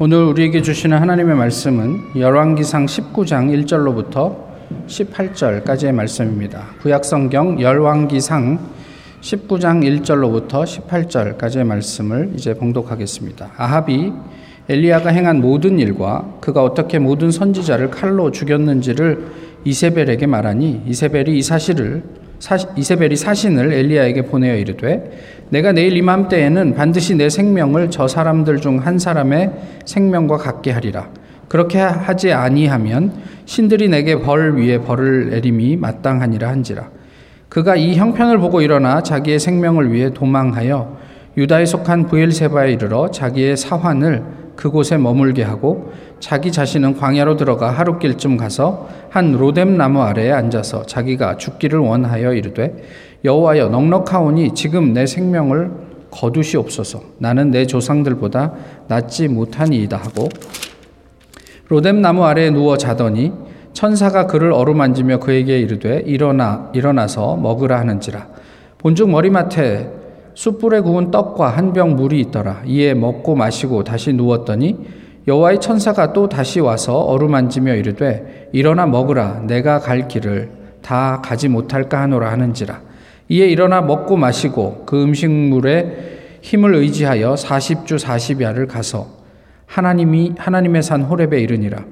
오늘 우리에게 주시는 하나님의 말씀은 열왕기상 19장 1절로부터 18절까지의 말씀입니다. 구약성경 열왕기상 19장 1절로부터 18절까지의 말씀을 이제 봉독하겠습니다. 아합이 엘리야가 행한 모든 일과 그가 어떻게 모든 선지자를 칼로 죽였는지를 이세벨에게 말하니 이세벨이 이 사실을 사, 이세벨이 사신을 엘리야에게 보내어 이르되 내가 내일 이맘때에는 반드시 내 생명을 저 사람들 중 한 사람의 생명과 같게 하리라. 그렇게 하지 아니하면 신들이 내게 벌 위에 벌을 내림이 마땅하니라 한지라. 그가 이 형편을 보고 일어나 자기의 생명을 위해 도망하여 유다에 속한 부엘세바에 이르러 자기의 사환을 그곳에 머물게 하고 자기 자신은 광야로 들어가 하루길쯤 가서 한 로뎀 나무 아래에 앉아서 자기가 죽기를 원하여 이르되 여호와여 넉넉하오니 지금 내 생명을 거두시옵소서. 나는 내 조상들보다 낫지 못하니이다 하고 로뎀 나무 아래에 누워 자더니 천사가 그를 어루만지며 그에게 이르되 일어나 일어나서 먹으라 하는지라. 본즉 머리맡에 숯불에 구운 떡과 한 병 물이 있더라. 이에 먹고 마시고 다시 누웠더니 여호와의 천사가 또 다시 와서 어루만지며 이르되 일어나 먹으라. 내가 갈 길을 다 가지 못할까 하노라 하는지라. 이에 일어나 먹고 마시고 그 음식물에 힘을 의지하여 40주 40야를 가서 하나님이 하나님의 산 호렙에 이르니라.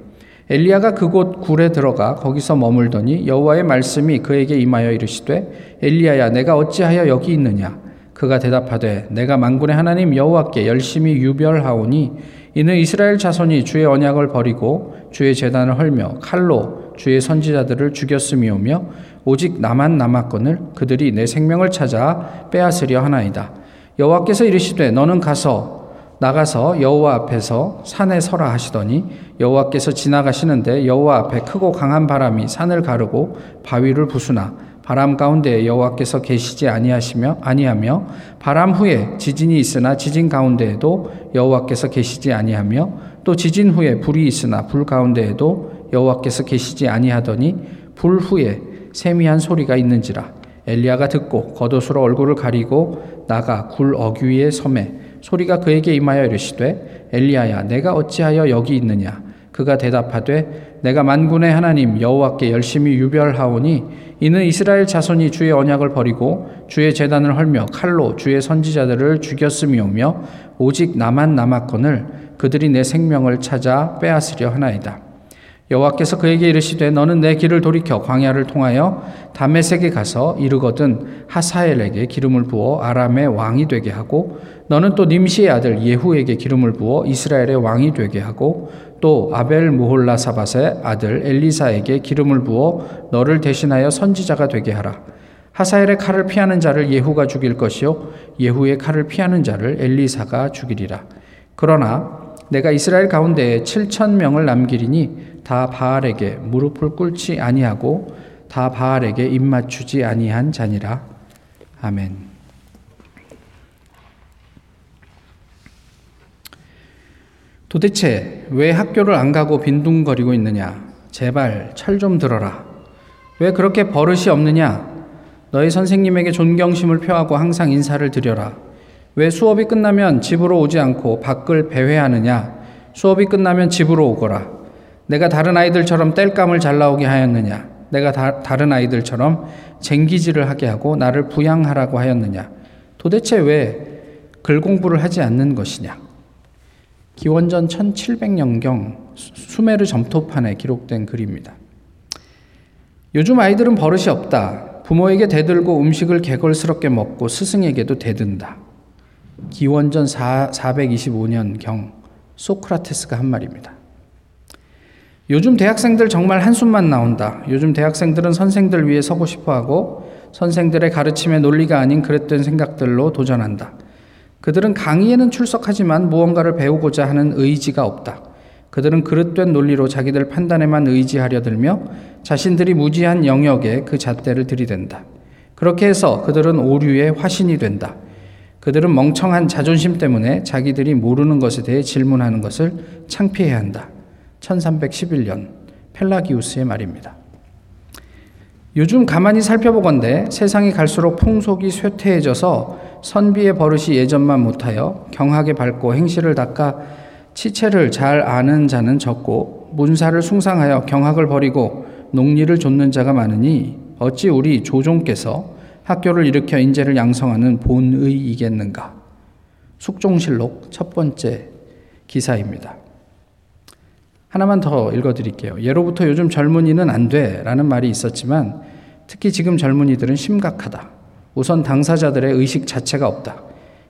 엘리야가 그곳 굴에 들어가 거기서 머물더니 여호와의 말씀이 그에게 임하여 이르시되 엘리야야 내가 어찌하여 여기 있느냐? 그가 대답하되 내가 만군의 하나님 여호와께 열심히 유별하오니 이는 이스라엘 자손이 주의 언약을 버리고 주의 재단을 헐며 칼로 주의 선지자들을 죽였음이오며 오직 나만 남았거늘 그들이 내 생명을 찾아 빼앗으려 하나이다. 여호와께서 이르시되 너는 가서 나가서 여호와 앞에서 산에 서라 하시더니 여호와께서 지나가시는데 여호와 앞에 크고 강한 바람이 산을 가르고 바위를 부수나 바람 가운데 여호와께서 계시지 아니하시며 아니하며 바람 후에 지진이 있으나 지진 가운데에도 여호와께서 계시지 아니하며 또 지진 후에 불이 있으나 불 가운데에도 여호와께서 계시지 아니하더니 불 후에 세미한 소리가 있는지라. 엘리야가 듣고 겉옷으로 얼굴을 가리고 나가 굴 어귀 에 섬에 소리가 그에게 임하여 이르시되 엘리야야 내가 어찌하여 여기 있느냐 그가 대답하되 내가 만군의 하나님 여호와께 열심히 유별하오니 이는 이스라엘 자손이 주의 언약을 버리고 주의 재단을 헐며 칼로 주의 선지자들을 죽였음이오며 오직 나만 남았거늘 그들이 내 생명을 찾아 빼앗으려 하나이다. 여호와께서 그에게 이르시되 너는 내 길을 돌이켜 광야를 통하여 다메섹에 가서 이르거든 하사엘에게 기름을 부어 아람의 왕이 되게 하고 너는 또 님시의 아들 예후에게 기름을 부어 이스라엘의 왕이 되게 하고 또 아벨 무홀라 사밧의 아들 엘리사에게 기름을 부어 너를 대신하여 선지자가 되게 하라. 하사엘의 칼을 피하는 자를 예후가 죽일 것이요 예후의 칼을 피하는 자를 엘리사가 죽이리라. 그러나 내가 이스라엘 가운데 7천 명을 남기리니 다 바알에게 무릎을 꿇지 아니하고 다 바알에게 입 맞추지 아니한 자니라. 아멘. 도대체 왜 학교를 안 가고 빈둥거리고 있느냐? 제발 철 좀 들어라. 왜 그렇게 버릇이 없느냐? 너희 선생님에게 존경심을 표하고 항상 인사를 드려라. 왜 수업이 끝나면 집으로 오지 않고 밖을 배회하느냐? 수업이 끝나면 집으로 오거라. 내가 다른 아이들처럼 땔감을 잘 나오게 하였느냐? 내가 다, 다른 아이들처럼 쟁기질을 하게 하고 나를 부양하라고 하였느냐? 도대체 왜 글 공부를 하지 않는 것이냐? 기원전 1700년경 수메르 점토판에 기록된 글입니다. 요즘 아이들은 버릇이 없다. 부모에게 대들고 음식을 개걸스럽게 먹고 스승에게도 대든다. 기원전 4, 425년경 소크라테스가 한 말입니다. 요즘 대학생들 정말 한숨만 나온다. 요즘 대학생들은 선생들 위해 서고 싶어 하고 선생들의 가르침의 논리가 아닌 그랬던 생각들로 도전한다. 그들은 강의에는 출석하지만 무언가를 배우고자 하는 의지가 없다. 그들은 그릇된 논리로 자기들 판단에만 의지하려 들며 자신들이 무지한 영역에 그 잣대를 들이댄다. 그렇게 해서 그들은 오류의 화신이 된다. 그들은 멍청한 자존심 때문에 자기들이 모르는 것에 대해 질문하는 것을 창피해야 한다. 1311년 펠라기우스의 말입니다. 요즘 가만히 살펴보건대 세상이 갈수록 풍속이 쇠퇴해져서 선비의 버릇이 예전만 못하여 경하게 밟고 행실을 닦아 치체를 잘 아는 자는 적고 문사를 숭상하여 경악을 버리고 농리를 좇는 자가 많으니 어찌 우리 조종께서 학교를 일으켜 인재를 양성하는 본의이겠는가? 숙종실록 첫 번째 기사입니다. 하나만 더 읽어드릴게요. 예로부터 요즘 젊은이는 안 돼. 라는 말이 있었지만 특히 지금 젊은이들은 심각하다. 우선 당사자들의 의식 자체가 없다.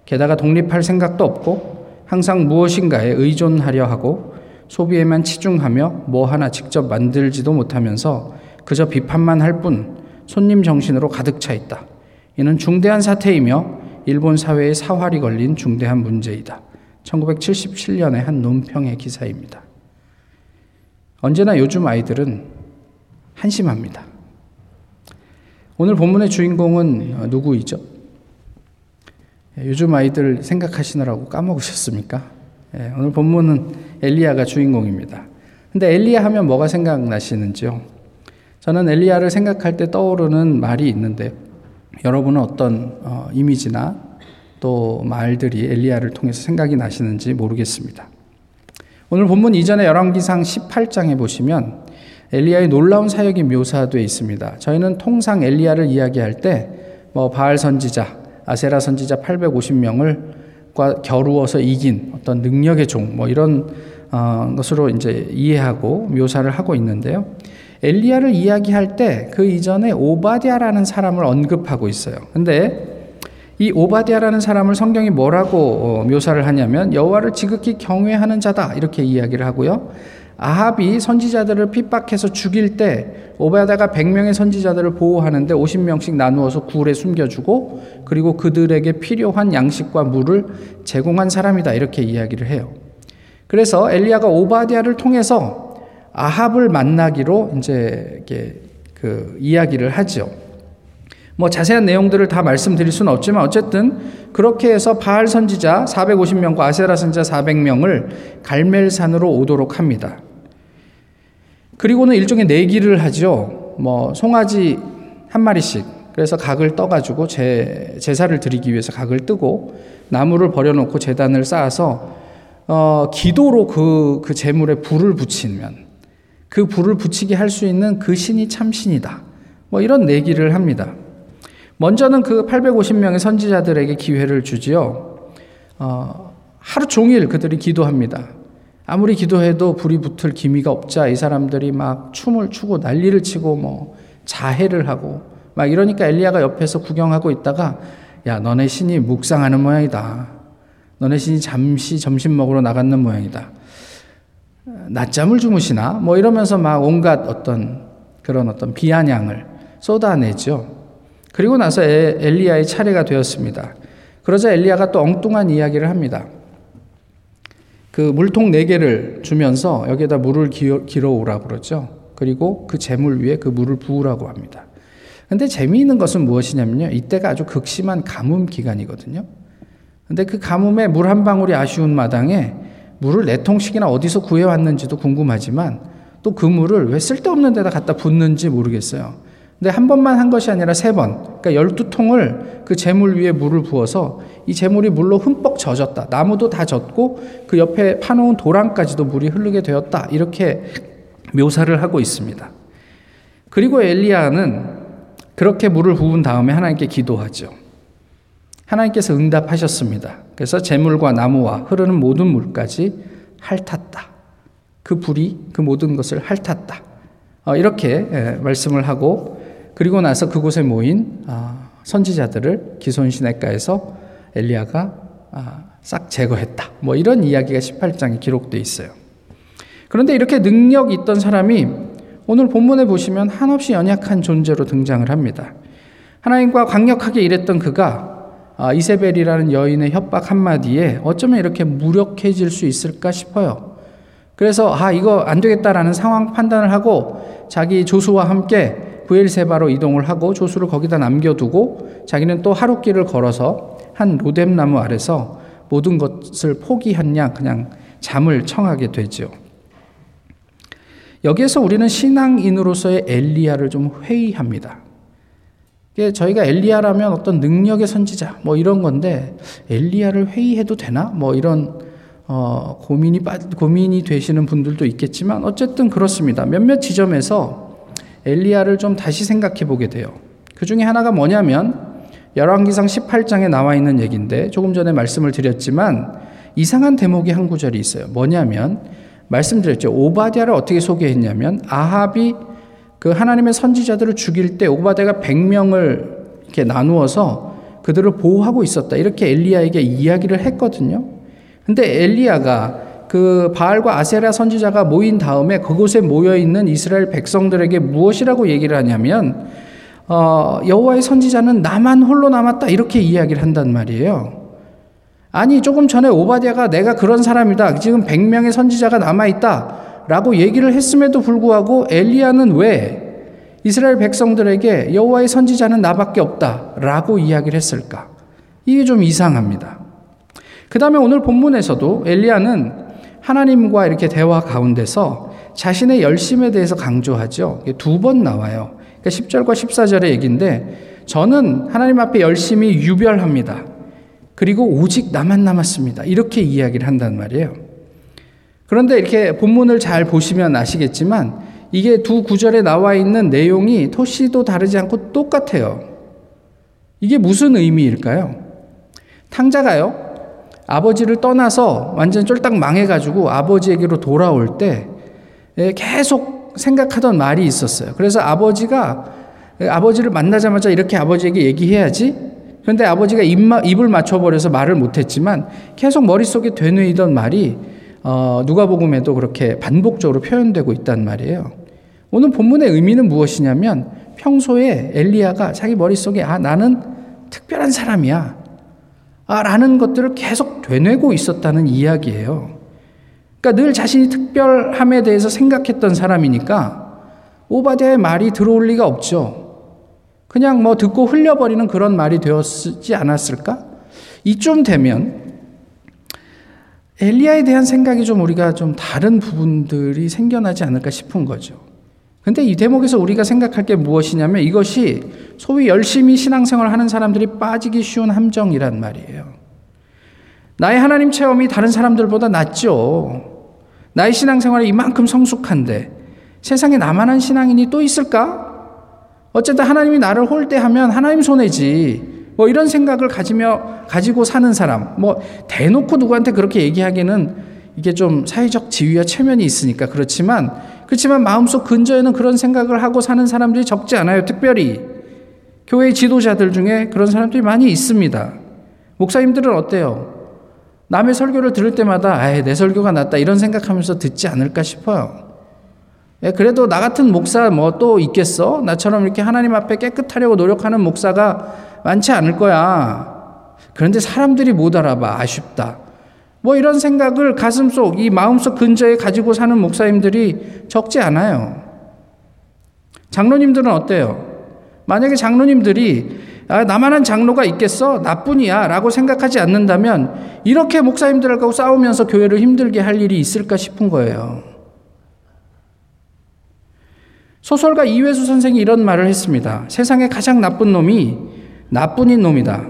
게다가 독립할 생각도 없고 항상 무엇인가에 의존하려 하고 소비에만 치중하며 뭐 하나 직접 만들지도 못하면서 그저 비판만 할 뿐 손님 정신으로 가득 차 있다. 이는 중대한 사태이며 일본 사회의 사활이 걸린 중대한 문제이다. 1977년의 한 논평의 기사입니다. 언제나 요즘 아이들은 한심합니다. 오늘 본문의 주인공은 누구이죠? 요즘 아이들 생각하시느라고 까먹으셨습니까? 예, 오늘 본문은 엘리야가 주인공입니다. 근데 엘리야 하면 뭐가 생각나시는지요? 저는 엘리야를 생각할 때 떠오르는 말이 있는데 여러분은 어떤 어, 이미지나 또 말들이 엘리야를 통해서 생각이 나시는지 모르겠습니다. 오늘 본문 이전에 열왕기상 18장에 보시면 엘리야의 놀라운 사역이 묘사되어 있습니다. 저희는 통상 엘리야를 이야기할 때 뭐 바알 선지자, 아세라 선지자 850명을 겨루어서 이긴 어떤 능력의 종, 뭐 이런 어, 것으로 이제 이해하고 묘사를 하고 있는데요. 엘리야를 이야기할 때 그 이전에 오바디아라는 사람을 언급하고 있어요. 근데 이 오바디아라는 사람을 성경이 뭐라고 어, 묘사를 하냐면 여호와를 지극히 경외하는 자다 이렇게 이야기를 하고요. 아합이 선지자들을 핍박해서 죽일 때 오바댜가 100명의 선지자들을 보호하는데 50명씩 나누어서 굴에 숨겨주고 그리고 그들에게 필요한 양식과 물을 제공한 사람이다 이렇게 이야기를 해요. 그래서 엘리야가 오바디아를 통해서 아합을 만나기로 이제 그 이야기를 하죠. 뭐 자세한 내용들을 다 말씀드릴 수는 없지만 어쨌든 그렇게 해서 바알 선지자 450명과 아세라 선지자 400명을 갈멜산으로 오도록 합니다. 그리고는 일종의 내기를 하죠. 뭐 송아지 한 마리씩 그래서 각을 떠가지고 제, 제사를 드리기 위해서 각을 뜨고 나무를 버려놓고 재단을 쌓아서 어, 기도로 그, 그 재물에 불을 붙이면 그 불을 붙이게 할 수 있는 그 신이 참 신이다. 뭐 이런 내기를 합니다. 먼저는 그 850명의 선지자들에게 기회를 주지요. 어, 하루 종일 그들이 기도합니다. 아무리 기도해도 불이 붙을 기미가 없자 이 사람들이 막 춤을 추고 난리를 치고 뭐 자해를 하고 막 이러니까 엘리야가 옆에서 구경하고 있다가 야 너네 신이 묵상하는 모양이다. 너네 신이 잠시 점심 먹으러 나갔는 모양이다. 낮잠을 주무시나? 뭐 이러면서 막 온갖 어떤 그런 어떤 비아냥을 쏟아내죠. 그리고 나서 엘리야의 차례가 되었습니다. 그러자 엘리야가 또 엉뚱한 이야기를 합니다. 그 물통 네 개를 주면서 여기에다 물을 길어 오라 그러죠. 그리고 그 재물 위에 그 물을 부으라고 합니다. 근데 재미있는 것은 무엇이냐면요. 이때가 아주 극심한 가뭄 기간이거든요. 근데 그 가뭄에 물 한 방울이 아쉬운 마당에 물을 네 통씩이나 어디서 구해왔는지도 궁금하지만 또 그 물을 왜 쓸데없는 데다 갖다 붓는지 모르겠어요. 근데 한 번만 한 것이 아니라 세 번, 그러니까 열두 통을 그 재물 위에 물을 부어서 이 재물이 물로 흠뻑 젖었다. 나무도 다 젖고 그 옆에 파놓은 도랑까지도 물이 흐르게 되었다. 이렇게 묘사를 하고 있습니다. 그리고 엘리야는 그렇게 물을 부은 다음에 하나님께 기도하죠. 하나님께서 응답하셨습니다. 그래서 재물과 나무와 흐르는 모든 물까지 핥았다. 그 불이 그 모든 것을 핥았다. 어, 이렇게 예, 말씀을 하고 그리고 나서 그곳에 모인 아, 선지자들을 기손 시내가에서 엘리야가 아, 싹 제거했다. 뭐 이런 이야기가 18장에 기록되어 있어요. 그런데 이렇게 능력 있던 사람이 오늘 본문에 보시면 한없이 연약한 존재로 등장을 합니다. 하나님과 강력하게 일했던 그가 아, 이세벨이라는 여인의 협박 한마디에 어쩌면 이렇게 무력해질 수 있을까 싶어요. 그래서 아 이거 안 되겠다라는 상황 판단을 하고 자기 조수와 함께 부엘세바로 이동을 하고 조수를 거기다 남겨두고 자기는 또 하룻길을 걸어서 한 로뎀나무 아래서 모든 것을 포기한 양 그냥 잠을 청하게 되죠. 여기에서 우리는 신앙인으로서의 엘리야를 좀 회의합니다. 저희가 엘리야라면 어떤 능력의 선지자 뭐 이런 건데 엘리야를 회의해도 되나? 뭐 이런 어, 고민이 고민이 되시는 분들도 있겠지만 어쨌든 그렇습니다. 몇몇 지점에서 엘리야를 좀 다시 생각해 보게 돼요. 그 중에 하나가 뭐냐면 열왕기상 18장에 나와 있는 얘기인데 조금 전에 말씀을 드렸지만 이상한 대목이 한 구절이 있어요. 뭐냐면 말씀드렸죠. 오바댜를 어떻게 소개했냐면 아합이 그 하나님의 선지자들을 죽일 때 오바댜가 100명을 이렇게 나누어서 그들을 보호하고 있었다. 이렇게 엘리야에게 이야기를 했거든요. 근데 엘리야가 그 바알과 아세라 선지자가 모인 다음에 그곳에 모여 있는 이스라엘 백성들에게 무엇이라고 얘기를 하냐면 어, 여호와의 선지자는 나만 홀로 남았다 이렇게 이야기를 한단 말이에요. 아니 조금 전에 오바댜가 내가 그런 사람이다. 지금 100명의 선지자가 남아 있다라고 얘기를 했음에도 불구하고 엘리야는 왜 이스라엘 백성들에게 여호와의 선지자는 나밖에 없다라고 이야기를 했을까? 이게 좀 이상합니다. 그다음에 오늘 본문에서도 엘리야는 하나님과 이렇게 대화 가운데서 자신의 열심에 대해서 강조하죠. 두 번 나와요. 그러니까 10절과 14절의 얘기인데 저는 하나님 앞에 열심히 유별합니다. 그리고 오직 나만 남았습니다. 이렇게 이야기를 한단 말이에요. 그런데 이렇게 본문을 잘 보시면 아시겠지만 이게 두 구절에 나와 있는 내용이 토시도 다르지 않고 똑같아요. 이게 무슨 의미일까요? 탕자가요, 아버지를 떠나서 완전 쫄딱 망해가지고 아버지에게로 돌아올 때 계속 생각하던 말이 있었어요. 그래서 아버지가 아버지를 만나자마자 이렇게 아버지에게 얘기해야지. 그런데 아버지가 입마, 입을 맞춰버려서 말을 못했지만 계속 머릿속에 되뇌이던 말이 어, 누가복음에도 그렇게 반복적으로 표현되고 있단 말이에요. 오늘 본문의 의미는 무엇이냐면 평소에 엘리야가 자기 머릿속에 아 나는 특별한 사람이야. 아, 라는 것들을 계속 되뇌고 있었다는 이야기예요. 그러니까 늘 자신이 특별함에 대해서 생각했던 사람이니까 오바댜의 말이 들어올 리가 없죠. 그냥 뭐 듣고 흘려버리는 그런 말이 되었지 않았을까? 이쯤 되면 엘리야에 대한 생각이 좀 우리가 좀 다른 부분들이 생겨나지 않을까 싶은 거죠. 근데 이 대목에서 우리가 생각할 게 무엇이냐면 이것이 소위 열심히 신앙생활 하는 사람들이 빠지기 쉬운 함정이란 말이에요. 나의 하나님 체험이 다른 사람들보다 낫죠. 나의 신앙생활이 이만큼 성숙한데 세상에 나만한 신앙인이 또 있을까? 어쨌든 하나님이 나를 홀대하면 하나님 손해지. 뭐 이런 생각을 가지며 가지고 사는 사람. 뭐 대놓고 누구한테 그렇게 얘기하기는 이게 좀 사회적 지위와 체면이 있으니까 그렇지만 그렇지만 마음속 근저에는 그런 생각을 하고 사는 사람들이 적지 않아요. 특별히 교회 지도자들 중에 그런 사람들이 많이 있습니다. 목사님들은 어때요? 남의 설교를 들을 때마다 아예 내 설교가 낫다 이런 생각하면서 듣지 않을까 싶어요. 예, 그래도 나 같은 목사 뭐 또 있겠어? 나처럼 이렇게 하나님 앞에 깨끗하려고 노력하는 목사가 많지 않을 거야. 그런데 사람들이 못 알아봐. 아쉽다. 뭐 이런 생각을 가슴속, 이 마음속 근저에 가지고 사는 목사님들이 적지 않아요. 장로님들은 어때요? 만약에 장로님들이 아, 나만한 장로가 있겠어? 나뿐이야. 라고 생각하지 않는다면 이렇게 목사님들하고 싸우면서 교회를 힘들게 할 일이 있을까 싶은 거예요. 소설가 이회수 선생이 이런 말을 했습니다. 세상에 가장 나쁜 놈이 나뿐인 놈이다.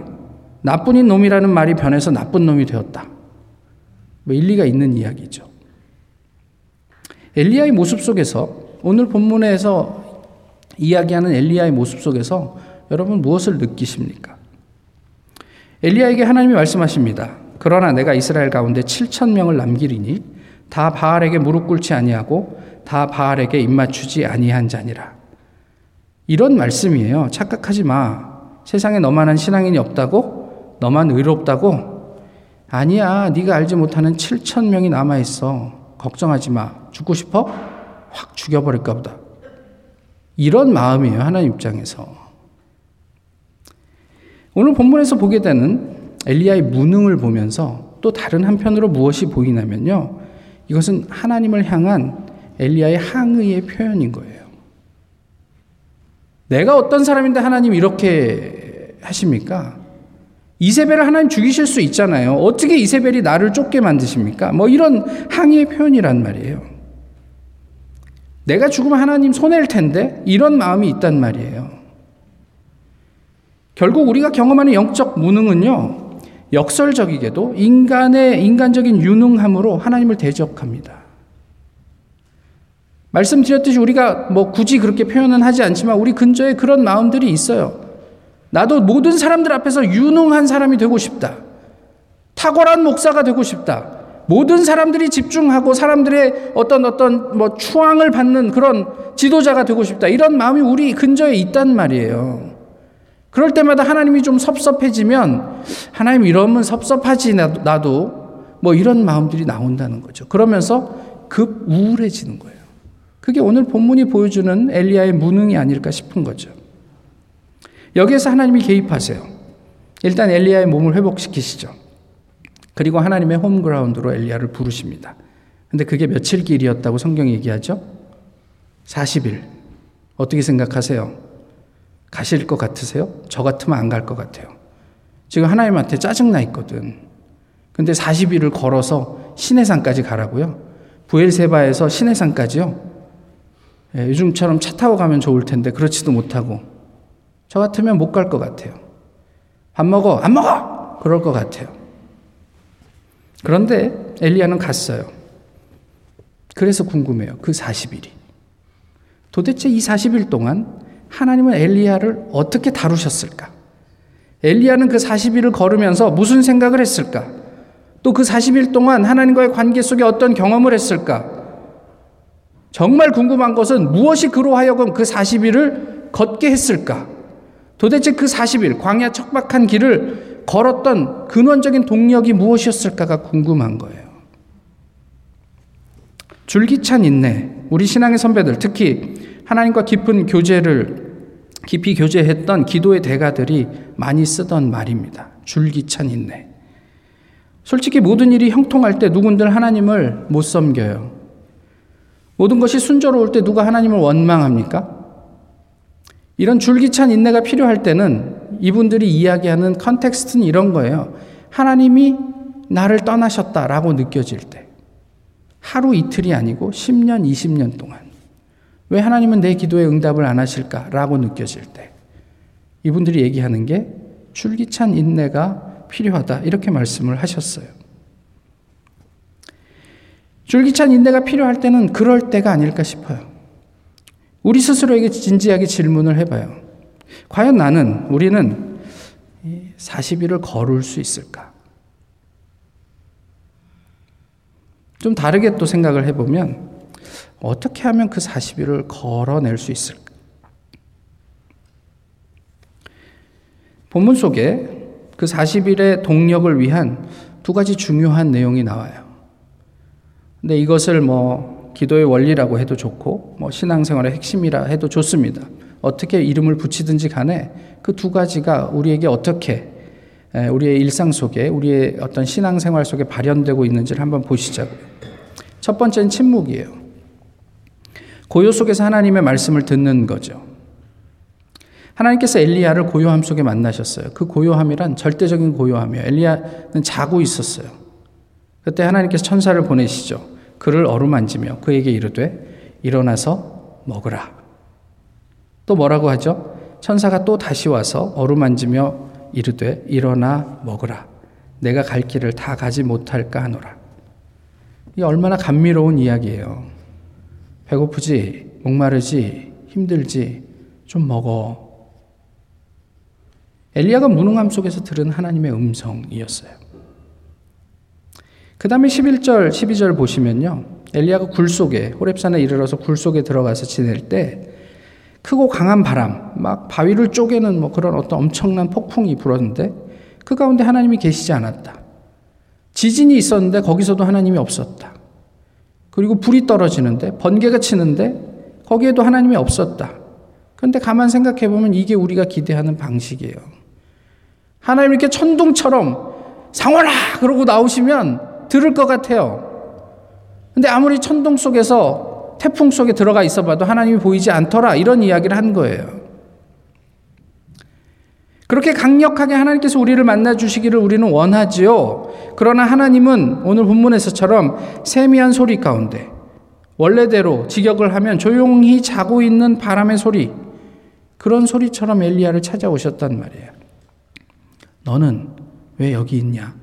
나뿐인 놈이라는 말이 변해서 나쁜 놈이 되었다. 뭐 일리가 있는 이야기죠. 엘리야의 모습 속에서 오늘 본문에서 이야기하는 엘리야의 모습 속에서 여러분 무엇을 느끼십니까? 엘리야에게 하나님이 말씀하십니다. 그러나 내가 이스라엘 가운데 7천 명을 남기리니 다 바알에게 무릎 꿇지 아니하고 다 바알에게 입맞추지 아니한 자니라. 이런 말씀이에요. 착각하지 마. 세상에 너만한 신앙인이 없다고? 너만 의롭다고? 아니야. 네가 알지 못하는 7천 명이 남아 있어. 걱정하지 마. 죽고 싶어? 확 죽여버릴까 보다. 이런 마음이에요. 하나님 입장에서. 오늘 본문에서 보게 되는 엘리야의 무능을 보면서 또 다른 한편으로 무엇이 보이냐면요. 이것은 하나님을 향한 엘리야의 항의의 표현인 거예요. 내가 어떤 사람인데 하나님 이렇게 하십니까? 이세벨을 하나님 죽이실 수 있잖아요. 어떻게 이세벨이 나를 쫓게 만드십니까? 뭐 이런 항의의 표현이란 말이에요. 내가 죽으면 하나님 손해일 텐데 이런 마음이 있단 말이에요. 결국 우리가 경험하는 영적 무능은요, 역설적이게도 인간의 인간적인 유능함으로 하나님을 대적합니다. 말씀드렸듯이 우리가 뭐 굳이 그렇게 표현은 하지 않지만 우리 근처에 그런 마음들이 있어요. 나도 모든 사람들 앞에서 유능한 사람이 되고 싶다. 탁월한 목사가 되고 싶다. 모든 사람들이 집중하고 사람들의 어떤 어떤 뭐 추앙을 받는 그런 지도자가 되고 싶다. 이런 마음이 우리 근저에 있단 말이에요. 그럴 때마다 하나님이 좀 섭섭해지면 하나님 이러면 섭섭하지 나도 뭐 이런 마음들이 나온다는 거죠. 그러면서 급 우울해지는 거예요. 그게 오늘 본문이 보여주는 엘리야의 무능이 아닐까 싶은 거죠. 여기에서 하나님이 개입하세요. 일단 엘리야의 몸을 회복시키시죠. 그리고 하나님의 홈그라운드로 엘리야를 부르십니다. 근데 그게 며칠 길이었다고 성경이 얘기하죠? 40일. 어떻게 생각하세요? 가실 것 같으세요? 저 같으면 안 갈 것 같아요. 지금 하나님한테 짜증나 있거든. 근데 40일을 걸어서 시내산까지 가라고요? 부엘세바에서 시내산까지요? 예, 요즘처럼 차 타고 가면 좋을 텐데 그렇지도 못하고 저 같으면 못 갈 것 같아요. 밥 먹어, 안 먹어! 그럴 것 같아요. 그런데 엘리야는 갔어요. 그래서 궁금해요. 그 40일이. 도대체 이 40일 동안 하나님은 엘리야를 어떻게 다루셨을까? 엘리야는 그 40일을 걸으면서 무슨 생각을 했을까? 또 그 40일 동안 하나님과의 관계 속에 어떤 경험을 했을까? 정말 궁금한 것은 무엇이 그로 하여금 그 40일을 걷게 했을까? 도대체 그 40일, 광야 척박한 길을 걸었던 근원적인 동력이 무엇이었을까가 궁금한 거예요. 줄기찬 인내. 우리 신앙의 선배들, 특히 하나님과 깊은 교제를 깊이 교제했던 기도의 대가들이 많이 쓰던 말입니다. 줄기찬 인내. 솔직히 모든 일이 형통할 때 누군들 하나님을 못 섬겨요. 모든 것이 순조로울 때 누가 하나님을 원망합니까? 이런 줄기찬 인내가 필요할 때는 이분들이 이야기하는 context는 이런 거예요. 하나님이 나를 떠나셨다라고 느껴질 때. 하루 이틀이 아니고 10년, 20년 동안. 왜 하나님은 내 기도에 응답을 안 하실까라고 느껴질 때. 이분들이 얘기하는 게 줄기찬 인내가 필요하다. 이렇게 말씀을 하셨어요. 줄기찬 인내가 필요할 때는 그럴 때가 아닐까 싶어요. 우리 스스로에게 진지하게 질문을 해봐요. 과연 나는, 우리는 40일을 걸을 수 있을까? 좀 다르게 또 생각을 해보면, 어떻게 하면 그 40일을 걸어낼 수 있을까? 본문 속에 그 40일의 동력을 위한 두 가지 중요한 내용이 나와요. 근데 이것을 뭐 기도의 원리라고 해도 좋고 뭐 신앙생활의 핵심이라 해도 좋습니다. 어떻게 이름을 붙이든지 간에 그 두 가지가 우리에게 어떻게 우리의 일상 속에 우리의 어떤 신앙생활 속에 발현되고 있는지를 한번 보시자고요. 첫 번째는 침묵이에요. 고요 속에서 하나님의 말씀을 듣는 거죠. 하나님께서 엘리야를 고요함 속에 만나셨어요. 그 고요함이란 절대적인 고요함이에요. 엘리야는 자고 있었어요. 그때 하나님께서 천사를 보내시죠. 그를 어루만지며 그에게 이르되 일어나서 먹으라. 또 뭐라고 하죠? 천사가 또 다시 와서 어루만지며 이르되 일어나 먹으라. 내가 갈 길을 다 가지 못할까 하노라. 이 얼마나 감미로운 이야기예요. 배고프지, 목마르지, 힘들지, 좀 먹어. 엘리야가 무능함 속에서 들은 하나님의 음성이었어요. 그 다음에 11절, 12절 보시면요. 엘리야가 굴 속에, 호랩산에 이르러서 굴 속에 들어가서 지낼 때 크고 강한 바람, 막 바위를 쪼개는 뭐 그런 어떤 엄청난 폭풍이 불었는데 그 가운데 하나님이 계시지 않았다. 지진이 있었는데 거기서도 하나님이 없었다. 그리고 불이 떨어지는데 번개가 치는데 거기에도 하나님이 없었다. 그런데 가만 생각해 보면 이게 우리가 기대하는 방식이에요. 하나님 이렇게 천둥처럼 상원아! 그러고 나오시면 들을 것 같아요. 근데 아무리 천둥 속에서 태풍 속에 들어가 있어 봐도 하나님이 보이지 않더라. 이런 이야기를 한 거예요. 그렇게 강력하게 하나님께서 우리를 만나 주시기를 우리는 원하지요. 그러나 하나님은 오늘 본문에서처럼 세미한 소리 가운데 원래대로 직역을 하면 조용히 자고 있는 바람의 소리 그런 소리처럼 엘리야를 찾아오셨단 말이에요. 너는 왜 여기 있냐?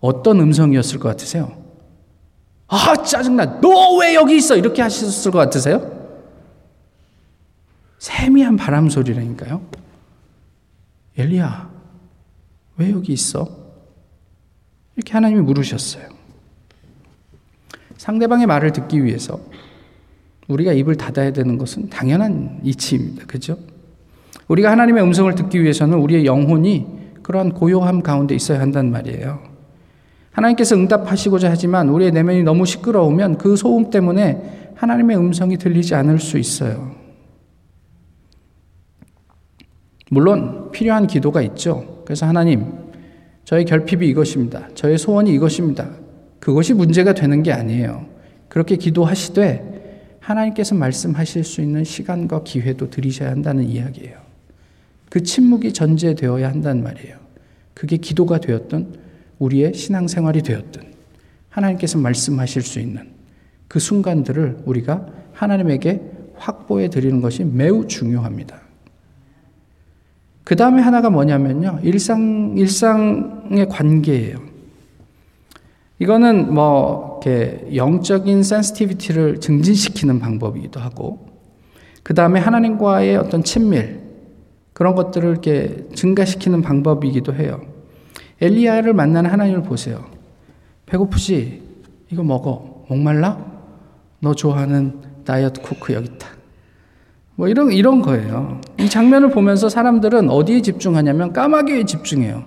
어떤 음성이었을 것 같으세요? 아, 짜증나. 너 왜 여기 있어? 이렇게 하셨을 것 같으세요? 세미한 바람 소리라니까요. 엘리야, 왜 여기 있어? 이렇게 하나님이 물으셨어요. 상대방의 말을 듣기 위해서 우리가 입을 닫아야 되는 것은 당연한 이치입니다. 그죠? 우리가 하나님의 음성을 듣기 위해서는 우리의 영혼이 그러한 고요함 가운데 있어야 한단 말이에요. 하나님께서 응답하시고자 하지만 우리의 내면이 너무 시끄러우면 그 소음 때문에 하나님의 음성이 들리지 않을 수 있어요. 물론 필요한 기도가 있죠. 그래서 하나님, 저의 결핍이 이것입니다. 저의 소원이 이것입니다. 그것이 문제가 되는 게 아니에요. 그렇게 기도하시되 하나님께서 말씀하실 수 있는 시간과 기회도 드리셔야 한다는 이야기예요. 그 침묵이 전제되어야 한단 말이에요. 그게 기도가 되었든 우리의 신앙생활이 되었든 하나님께서 말씀하실 수 있는 그 순간들을 우리가 하나님에게 확보해 드리는 것이 매우 중요합니다. 그 다음에 하나가 뭐냐면요. 일상, 일상의 관계예요. 이거는 뭐, 이렇게 영적인 센스티비티를 증진시키는 방법이기도 하고, 그 다음에 하나님과의 어떤 친밀, 그런 것들을 이렇게 증가시키는 방법이기도 해요. 엘리야를 만나는 하나님을 보세요. 배고프지? 이거 먹어. 목말라? 너 좋아하는 다이어트 코크 여기 있다. 뭐 이런, 이런 거예요. 이 장면을 보면서 사람들은 어디에 집중하냐면 까마귀에 집중해요.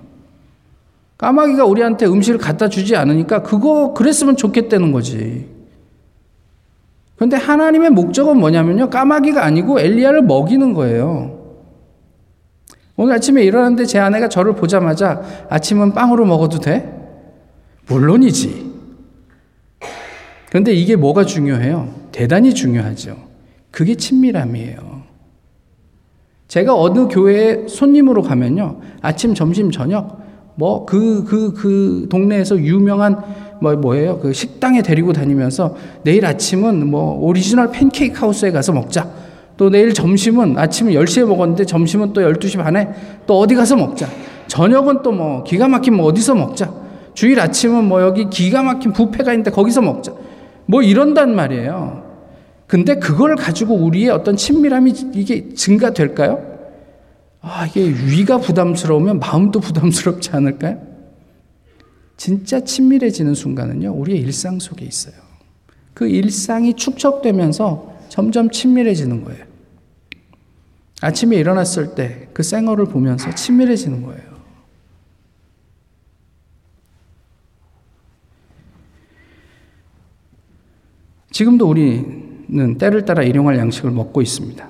까마귀가 우리한테 음식을 갖다 주지 않으니까 그거 그랬으면 좋겠다는 거지. 그런데 하나님의 목적은 뭐냐면요. 까마귀가 아니고 엘리야를 먹이는 거예요. 오늘 아침에 일어났는데 제 아내가 저를 보자마자 아침은 빵으로 먹어도 돼? 물론이지. 그런데 이게 뭐가 중요해요? 대단히 중요하죠. 그게 친밀함이에요. 제가 어느 교회에 손님으로 가면요. 아침, 점심, 저녁, 뭐, 그, 그, 그 동네에서 유명한 뭐, 뭐예요? 그 식당에 데리고 다니면서 내일 아침은 뭐, 오리지널 팬케이크 하우스에 가서 먹자. 또 내일 점심은 아침은 10시에 먹었는데 점심은 또 12시 반에 또 어디 가서 먹자. 저녁은 또 뭐 기가 막힌 뭐 어디서 먹자. 주일 아침은 뭐 여기 기가 막힌 부페가 있는데 거기서 먹자. 뭐 이런단 말이에요. 근데 그걸 가지고 우리의 어떤 친밀함이 이게 증가될까요? 아, 이게 위가 부담스러우면 마음도 부담스럽지 않을까요? 진짜 친밀해지는 순간은요, 우리의 일상 속에 있어요. 그 일상이 축적되면서 점점 친밀해지는 거예요. 아침에 일어났을 때 그 생얼을 보면서 친밀해지는 거예요. 지금도 우리 는 때를 따라 일용할 양식을 먹고 있습니다.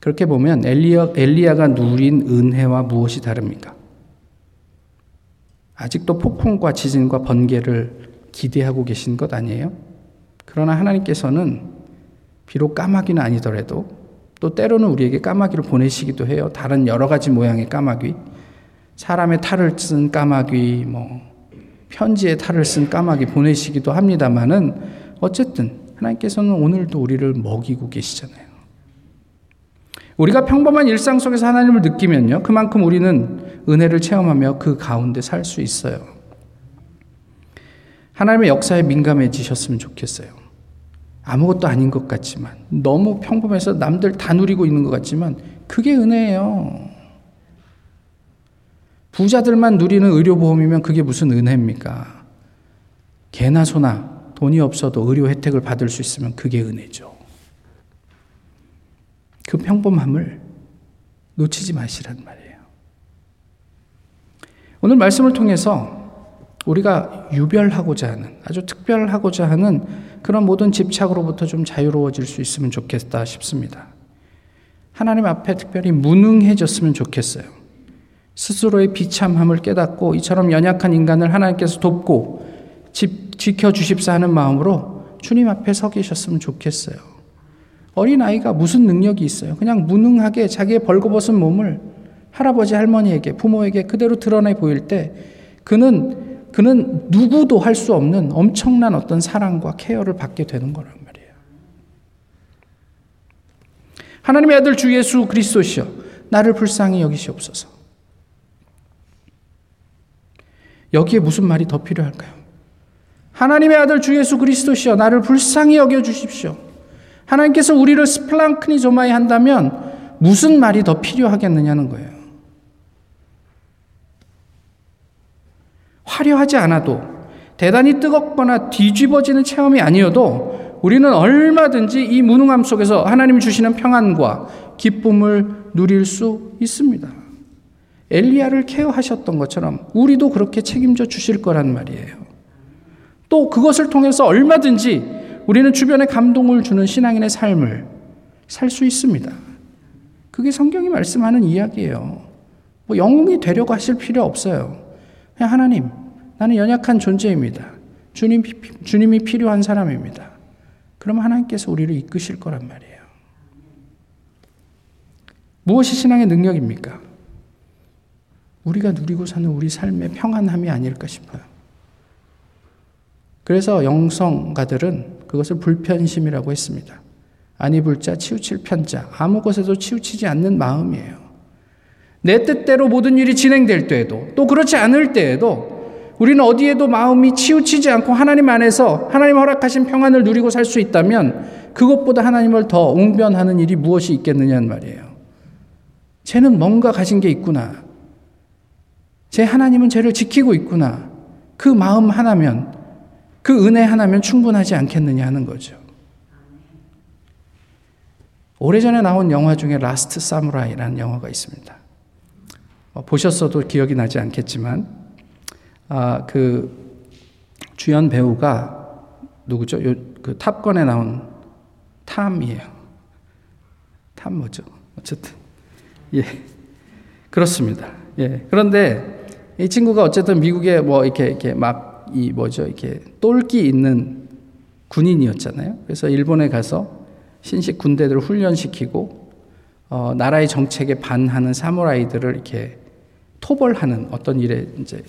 그렇게 보면 엘리야, 엘리야가 누린 은혜와 무엇이 다릅니까? 아직도 폭풍과 지진과 번개를 기대하고 계신 것 아니에요? 그러나 하나님께서는 비록 까마귀는 아니더라도 또 때로는 우리에게 까마귀를 보내시기도 해요. 다른 여러 가지 모양의 까마귀. 사람의 탈을 쓴 까마귀, 뭐, 편지의 탈을 쓴 까마귀 보내시기도 합니다만은 어쨌든 하나님께서는 오늘도 우리를 먹이고 계시잖아요. 우리가 평범한 일상 속에서 하나님을 느끼면요. 그만큼 우리는 은혜를 체험하며 그 가운데 살 수 있어요. 하나님의 역사에 민감해지셨으면 좋겠어요. 아무것도 아닌 것 같지만, 너무 평범해서 남들 다 누리고 있는 것 같지만, 그게 은혜예요. 부자들만 누리는 의료보험이면 그게 무슨 은혜입니까? 개나 소나 돈이 없어도 의료 혜택을 받을 수 있으면 그게 은혜죠. 그 평범함을 놓치지 마시란 말이에요. 오늘 말씀을 통해서 우리가 유별하고자 하는, 아주 특별하고자 하는 그런 모든 집착으로부터 좀 자유로워질 수 있으면 좋겠다 싶습니다. 하나님 앞에 특별히 무능해졌으면 좋겠어요. 스스로의 비참함을 깨닫고 이처럼 연약한 인간을 하나님께서 돕고 집, 지켜주십사 하는 마음으로 주님 앞에 서 계셨으면 좋겠어요. 어린아이가 무슨 능력이 있어요? 그냥 무능하게 자기의 벌거벗은 몸을 할아버지, 할머니에게, 부모에게 그대로 드러내 보일 때 그는 그는 누구도 할 수 없는 엄청난 어떤 사랑과 케어를 받게 되는 거란 말이에요. 하나님의 아들 주 예수 그리스도시여 나를 불쌍히 여기시옵소서. 여기에 무슨 말이 더 필요할까요? 하나님의 아들 주 예수 그리스도시여 나를 불쌍히 여겨 주십시오. 하나님께서 우리를 스플랑크니 조마이 한다면 무슨 말이 더 필요하겠느냐는 거예요. 화려하지 않아도 대단히 뜨겁거나 뒤집어지는 체험이 아니어도 우리는 얼마든지 이 무능함 속에서 하나님 주시는 평안과 기쁨을 누릴 수 있습니다. 엘리야를 케어하셨던 것처럼 우리도 그렇게 책임져 주실 거란 말이에요. 또 그것을 통해서 얼마든지 우리는 주변에 감동을 주는 신앙인의 삶을 살 수 있습니다. 그게 성경이 말씀하는 이야기예요. 뭐 영웅이 되려고 하실 필요 없어요. 그냥 하나님, 나는 연약한 존재입니다. 주님, 주님이 필요한 사람입니다. 그럼 하나님께서 우리를 이끄실 거란 말이에요. 무엇이 신앙의 능력입니까? 우리가 누리고 사는 우리 삶의 평안함이 아닐까 싶어요. 그래서 영성가들은 그것을 불편심이라고 했습니다. 아니 불자 치우칠 편자 아무 것에도 치우치지 않는 마음이에요. 내 뜻대로 모든 일이 진행될 때에도 또 그렇지 않을 때에도 우리는 어디에도 마음이 치우치지 않고 하나님 안에서 하나님 허락하신 평안을 누리고 살 수 있다면 그것보다 하나님을 더 웅변하는 일이 무엇이 있겠느냐는 말이에요. 쟤는 뭔가 가진 게 있구나. 제 하나님은 쟤를 지키고 있구나. 그 마음 하나면, 그 은혜 하나면 충분하지 않겠느냐 하는 거죠. 오래전에 나온 영화 중에 라스트 사무라이라는 영화가 있습니다. 어, 보셨어도 기억이 나지 않겠지만, 아, 그 주연 배우가 누구죠? 요, 그 탑건에 나온 탐이에요. 탐 뭐죠? 어쨌든. 예. 그렇습니다. 예. 그런데 이 친구가 어쨌든 미국에 뭐 이렇게 이렇게 막 이 뭐죠 이렇게 똘끼 있는 군인이었잖아요. 그래서 일본에 가서 신식 군대들을 훈련시키고 어, 나라의 정책에 반하는 사무라이들을 이렇게 토벌하는 어떤 일에 이제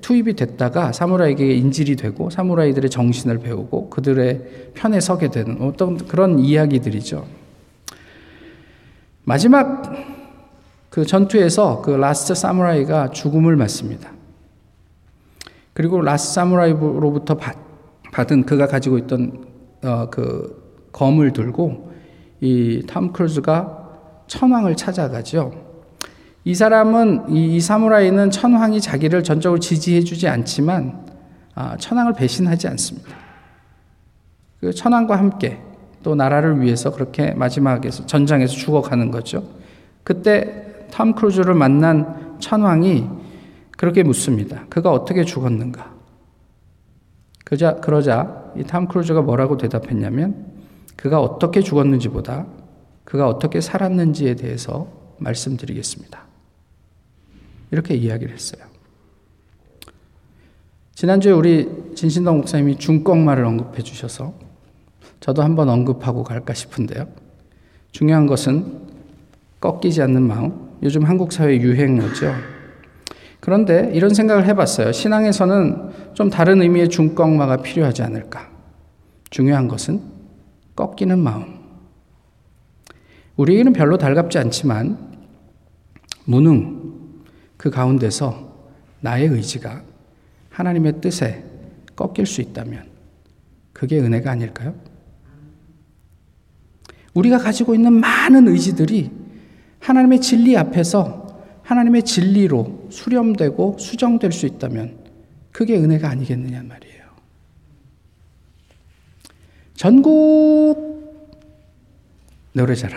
투입이 됐다가 사무라이에게 인질이 되고 사무라이들의 정신을 배우고 그들의 편에 서게 되는 어떤 그런 이야기들이죠. 마지막 그 전투에서 그 라스트 사무라이가 죽음을 맞습니다. 그리고 라스트 사무라이로부터 받은 그가 가지고 있던 어, 그 검을 들고 이 탐 크루즈가 천왕을 찾아가죠. 이 사람은 이, 이 사무라이는 천황이 자기를 전적으로 지지해주지 않지만 아, 천황을 배신하지 않습니다. 그 천황과 함께 또 나라를 위해서 그렇게 마지막에 전장에서 죽어가는 거죠. 그때 탐 크루즈를 만난 천왕이 그렇게 묻습니다. 그가 어떻게 죽었는가? 그자, 그러자 이 탐 크루즈가 뭐라고 대답했냐면 그가 어떻게 죽었는지보다 그가 어떻게 살았는지에 대해서 말씀드리겠습니다. 이렇게 이야기를 했어요. 지난주에 우리 진신동 목사님이 중꺽말을 언급해 주셔서 저도 한번 언급하고 갈까 싶은데요. 중요한 것은 꺾이지 않는 마음, 요즘 한국 사회 유행어죠. 그런데 이런 생각을 해봤어요. 신앙에서는 좀 다른 의미의 중꺾마가 필요하지 않을까. 중요한 것은 꺾이는 마음. 우리에게는 별로 달갑지 않지만 무능 그 가운데서 나의 의지가 하나님의 뜻에 꺾일 수 있다면 그게 은혜가 아닐까요? 우리가 가지고 있는 많은 의지들이 하나님의 진리 앞에서 하나님의 진리로 수렴되고 수정될 수 있다면 그게 은혜가 아니겠느냐 말이에요. 전국 노래자라.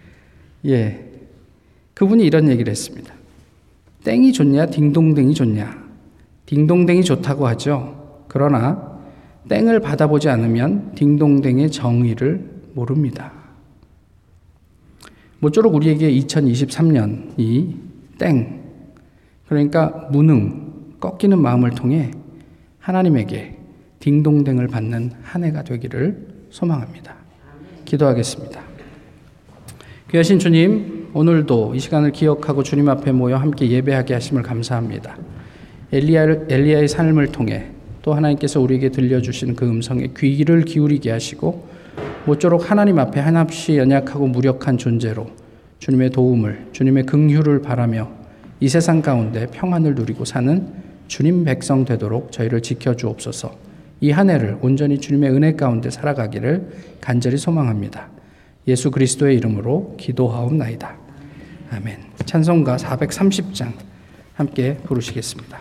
예. 그분이 이런 얘기를 했습니다. 땡이 좋냐, 딩동댕이 좋냐. 딩동댕이 좋다고 하죠. 그러나 땡을 받아보지 않으면 딩동댕의 정의를 모릅니다. 모쪼록 우리에게 2023년이 땡, 그러니까 무능, 꺾이는 마음을 통해 하나님에게 딩동댕을 받는 한 해가 되기를 소망합니다. 기도하겠습니다. 귀하신 주님, 오늘도 이 시간을 기억하고 주님 앞에 모여 함께 예배하게 하심을 감사합니다. 엘리야, 엘리야의 삶을 통해 또 하나님께서 우리에게 들려주신 그 음성에 귀를 기울이게 하시고 모쪼록 하나님 앞에 한없이 연약하고 무력한 존재로 주님의 도움을 주님의 긍휼을 바라며 이 세상 가운데 평안을 누리고 사는 주님 백성 되도록 저희를 지켜 주옵소서. 이 한 해를 온전히 주님의 은혜 가운데 살아가기를 간절히 소망합니다. 예수 그리스도의 이름으로 기도하옵나이다. 아멘. 찬송가 430장 함께 부르시겠습니다.